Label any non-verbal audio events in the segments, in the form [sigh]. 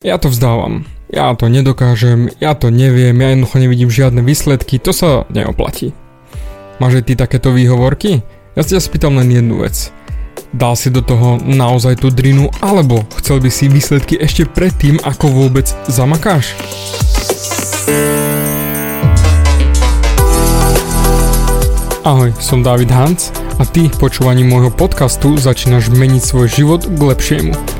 Ja to vzdávam. Ja to nedokážem, ja to neviem, ja jednoducho nevidím žiadne výsledky, to sa neoplatí. Máš aj ty takéto výhovorky? Ja si ťa spýtam len jednu vec. Dal si do toho naozaj tú drinu, alebo chcel by si výsledky ešte predtým, ako vôbec zamakáš? Ahoj, som David Hans a ty počúvaním môjho podcastu začínaš meniť svoj život k lepšiemu.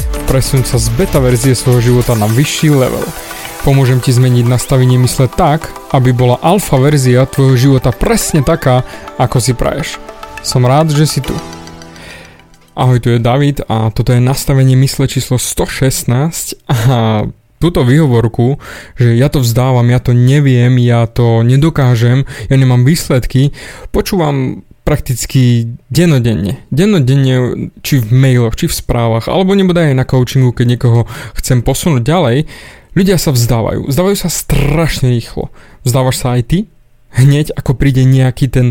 Presun sa z beta verzie svojho života na vyšší level. Pomôžem ti zmeniť nastavenie mysle tak, aby bola alfa verzia tvojho života presne taká, ako si praješ. Som rád, že si tu. Ahoj, tu je David a toto je nastavenie mysle číslo 116 a túto výhovorku, že ja to vzdávam, ja to neviem, ja to nedokážem, ja nemám výsledky, počúvam prakticky denodenne. Denodenne, či v mailoch, či v správach, alebo nebude aj na coachingu, keď niekoho chcem posunúť ďalej, ľudia sa vzdávajú. Vzdávajú sa strašne rýchlo. Vzdávaš sa aj ty? Hneď ako príde nejaký ten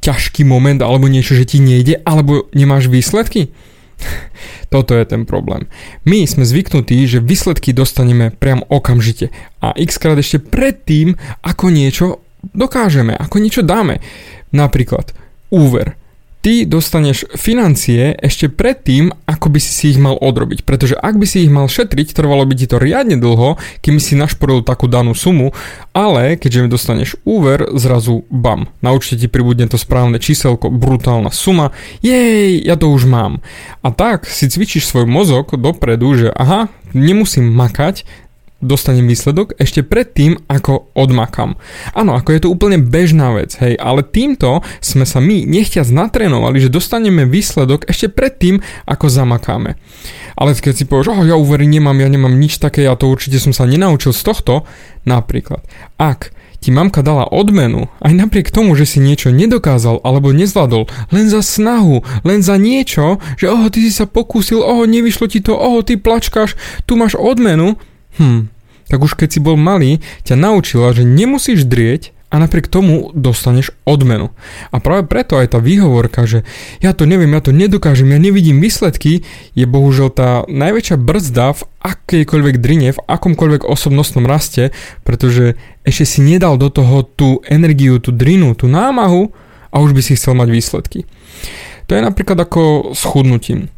ťažký moment alebo niečo, že ti nejde, alebo nemáš výsledky? [laughs] Toto je ten problém. My sme zvyknutí, že výsledky dostaneme priam okamžite a x krát ešte predtým, ako niečo dokážeme, ako niečo dáme. Napríklad, úver. Ty dostaneš financie ešte predtým, ako by si ich mal odrobiť. Pretože ak by si ich mal šetriť, trvalo by ti to riadne dlho, kým si našporil takú danú sumu, ale keďže mi dostaneš úver, zrazu bam, na účte ti pribudne to správne číselko, brutálna suma, jej, ja to už mám. A tak si cvičíš svoj mozog dopredu, že aha, nemusím makať, dostanem výsledok ešte predtým, ako odmakam. Áno, ako je to úplne bežná vec, hej, ale týmto sme sa my nechťac natrénovali, že dostaneme výsledok ešte predtým, ako zamakáme. Ale keď si povieš, oh, ja úvery nemám, ja nemám nič také, ja to určite som sa nenaučil z tohto, napríklad, ak ti mamka dala odmenu, aj napriek tomu, že si niečo nedokázal alebo nezvládol, len za snahu, len za niečo, že oho, ty si sa pokúsil, oho, nevyšlo ti to, oho, ty plačkáš, tu máš odmenu, Hm, tak už keď si bol malý, ťa naučila, že nemusíš drieť a napriek tomu dostaneš odmenu. A práve preto aj tá výhovorka, že ja to neviem, ja to nedokážem, ja nevidím výsledky, je bohužiaľ tá najväčšia brzda v akejkoľvek drine, v akomkoľvek osobnostnom raste, pretože ešte si nedal do toho tú energiu, tú drinu, tú námahu a už by si chcel mať výsledky. To je napríklad ako schudnutím.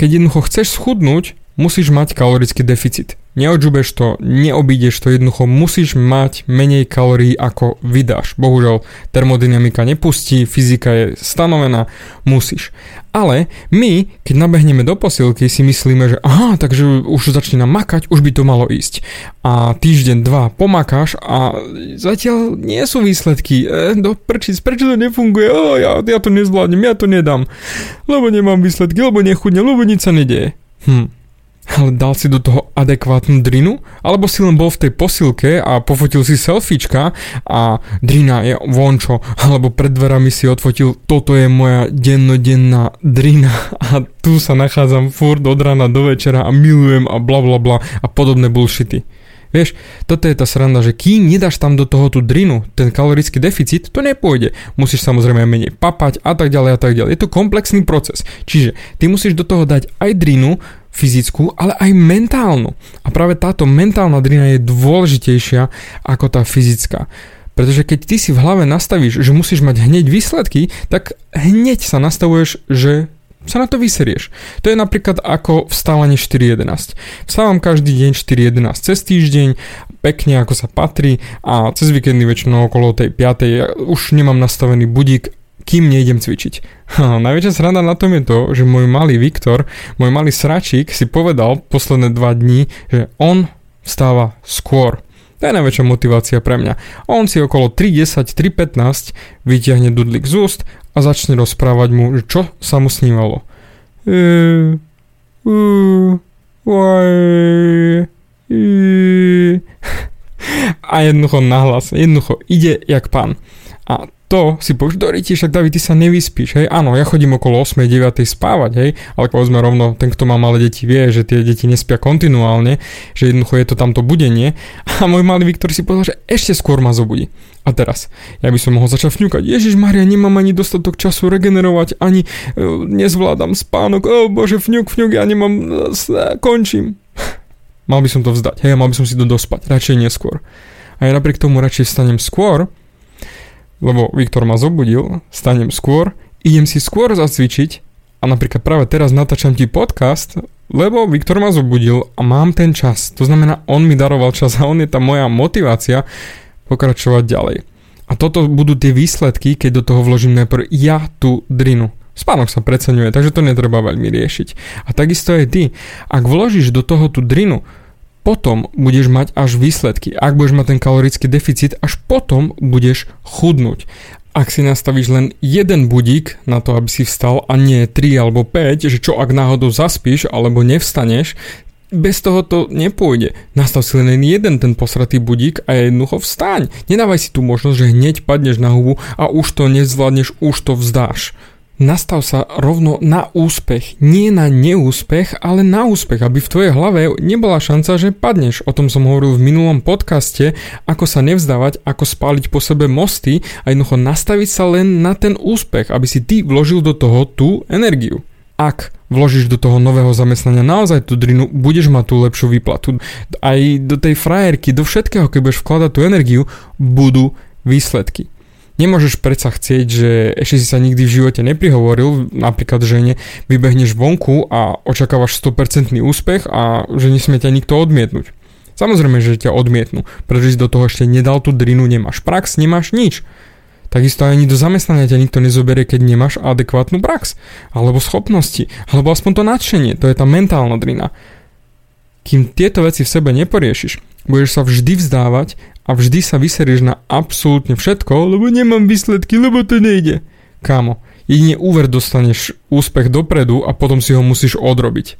Keď jednoducho chceš schudnúť, musíš mať kalorický deficit. Neodžubeš to, neobídeš to, jednoducho musíš mať menej kalórií ako vydáš. Bohužiaľ, termodynamika nepustí, fyzika je stanovená, musíš. Ale my, keď nabehneme do posilky, si myslíme, že aha, takže už začína makať, už by to malo ísť. A týždeň, dva pomakáš a zatiaľ nie sú výsledky. E, do prčic, prečo to nefunguje? O, ja, ja to nezvládnem, ja to nedám. Lebo nemám výsledky, lebo nechudne, lebo nič sa nedieje. Hm, ale dal si do toho adekvátnu drinu? Alebo si len bol v tej posilke a pofotil si selfiečka a drina je vončo, alebo pred dverami si odfotil, toto je moja dennodenná drina [laughs] a tu sa nachádzam furt od rána do večera a milujem a bla bla bla a podobné bullshity. Vieš, toto je tá sranda, že kým nedáš tam do toho tú drinu, ten kalorický deficit, to nepôjde. Musíš samozrejme menej papať a tak ďalej a tak ďalej. Je to komplexný proces. Čiže ty musíš do toho dať aj drinu, fyzickú, ale aj mentálnu. A práve táto mentálna drina je dôležitejšia ako tá fyzická. Pretože keď ty si v hlave nastavíš, že musíš mať hneď výsledky, tak hneď sa nastavuješ, že sa na to vyserieš. To je napríklad ako vstávanie 4.11. Vstávam každý deň 4.11 cez týždeň, pekne ako sa patrí a cez víkendy väčšinou okolo tej 5. Ja už nemám nastavený budík kým nejdem cvičiť. Najväčšia sranda na tom je to, že môj malý Viktor, môj malý sračík si povedal posledné dva dní, že on stáva skôr. To je najväčšia motivácia pre mňa. On si okolo 3.10, 3.15 vyťahne dudlik z úst a začne rozprávať mu, čo sa mu snívalo. E, [laughs] a jednoducho nahlas, jednoducho ide jak pán. A to si povieš, Doriti, však David, ty sa nevyspíš, hej, áno, ja chodím okolo 8 9 spávať, hej, ale povedzme rovno, ten, kto má malé deti, vie, že tie deti nespia kontinuálne, že jednoducho je to tamto budenie [laughs] a môj malý Viktor si povedal, že ešte skôr ma zobudí. A teraz, ja by som mohol začať fňukať, Ježiš Maria, nemám ani dostatok času regenerovať, ani uh, nezvládam spánok, oh, bože, fňuk, fňuk, ja nemám, uh, končím. [laughs] mal by som to vzdať, hej, mal by som si to dospať, radšej neskôr. A ja napriek tomu radšej vstanem skôr, lebo Viktor ma zobudil, stanem skôr, idem si skôr zacvičiť a napríklad práve teraz natáčam ti podcast, lebo Viktor ma zobudil a mám ten čas. To znamená, on mi daroval čas a on je tá moja motivácia pokračovať ďalej. A toto budú tie výsledky, keď do toho vložím najprv ja tú drinu. Spánok sa preceňuje, takže to netreba veľmi riešiť. A takisto aj ty. Ak vložíš do toho tú drinu, potom budeš mať až výsledky. Ak budeš mať ten kalorický deficit, až potom budeš chudnúť. Ak si nastavíš len jeden budík na to, aby si vstal a nie 3 alebo 5, že čo ak náhodou zaspíš alebo nevstaneš, bez toho to nepôjde. Nastav si len jeden ten posratý budík a jednoducho vstaň. Nedávaj si tú možnosť, že hneď padneš na hubu a už to nezvládneš, už to vzdáš nastav sa rovno na úspech. Nie na neúspech, ale na úspech, aby v tvojej hlave nebola šanca, že padneš. O tom som hovoril v minulom podcaste, ako sa nevzdávať, ako spáliť po sebe mosty a jednoducho nastaviť sa len na ten úspech, aby si ty vložil do toho tú energiu. Ak vložíš do toho nového zamestnania naozaj tú drinu, budeš mať tú lepšiu výplatu. Aj do tej frajerky, do všetkého, keď budeš vkladať tú energiu, budú výsledky. Nemôžeš predsa chcieť, že ešte si sa nikdy v živote neprihovoril, napríklad žene, vybehneš vonku a očakávaš 100% úspech a že nesmie ťa nikto odmietnúť. Samozrejme, že ťa odmietnú, pretože si do toho ešte nedal tú drinu, nemáš prax, nemáš nič. Takisto ani do zamestnania ťa nikto nezoberie, keď nemáš adekvátnu prax, alebo schopnosti, alebo aspoň to nadšenie, to je tá mentálna drina. Kým tieto veci v sebe neporiešiš, budeš sa vždy vzdávať a vždy sa vyserieš na absolútne všetko, lebo nemám výsledky, lebo to nejde. Kámo, jedine úver dostaneš úspech dopredu a potom si ho musíš odrobiť.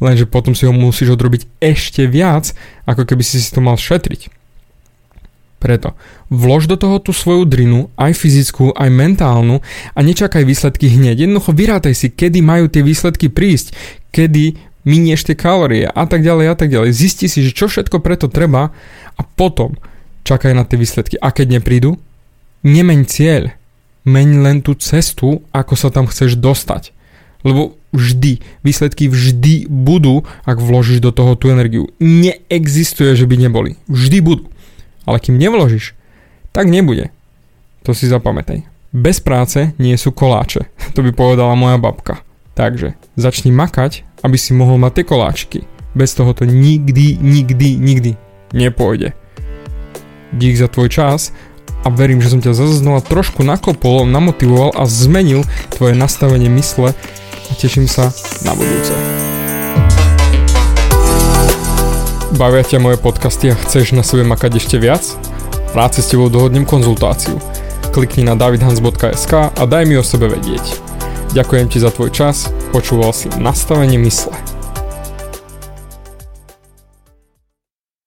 Lenže potom si ho musíš odrobiť ešte viac, ako keby si si to mal šetriť. Preto vlož do toho tú svoju drinu, aj fyzickú, aj mentálnu a nečakaj výsledky hneď. Jednoducho vyrátaj si, kedy majú tie výsledky prísť, kedy minieš tie kalórie a tak ďalej a tak ďalej. Zisti si, že čo všetko preto treba a potom čakaj na tie výsledky. A keď neprídu, nemeň cieľ. Meň len tú cestu, ako sa tam chceš dostať. Lebo vždy, výsledky vždy budú, ak vložíš do toho tú energiu. Neexistuje, že by neboli. Vždy budú. Ale kým nevložíš, tak nebude. To si zapamätaj. Bez práce nie sú koláče. [laughs] To by povedala moja babka. Takže začni makať, aby si mohol mať tie koláčky. Bez toho to nikdy, nikdy, nikdy nepôjde. Dík za tvoj čas a verím, že som ťa zase znova trošku nakopol, namotivoval a zmenil tvoje nastavenie mysle a teším sa na budúce. Bavia ťa moje podcasty a chceš na sebe makať ešte viac? Rád si s tebou dohodnem konzultáciu. Klikni na davidhans.sk a daj mi o sebe vedieť. Ďakujem ti za tvoj čas, počúval si nastavenie mysle.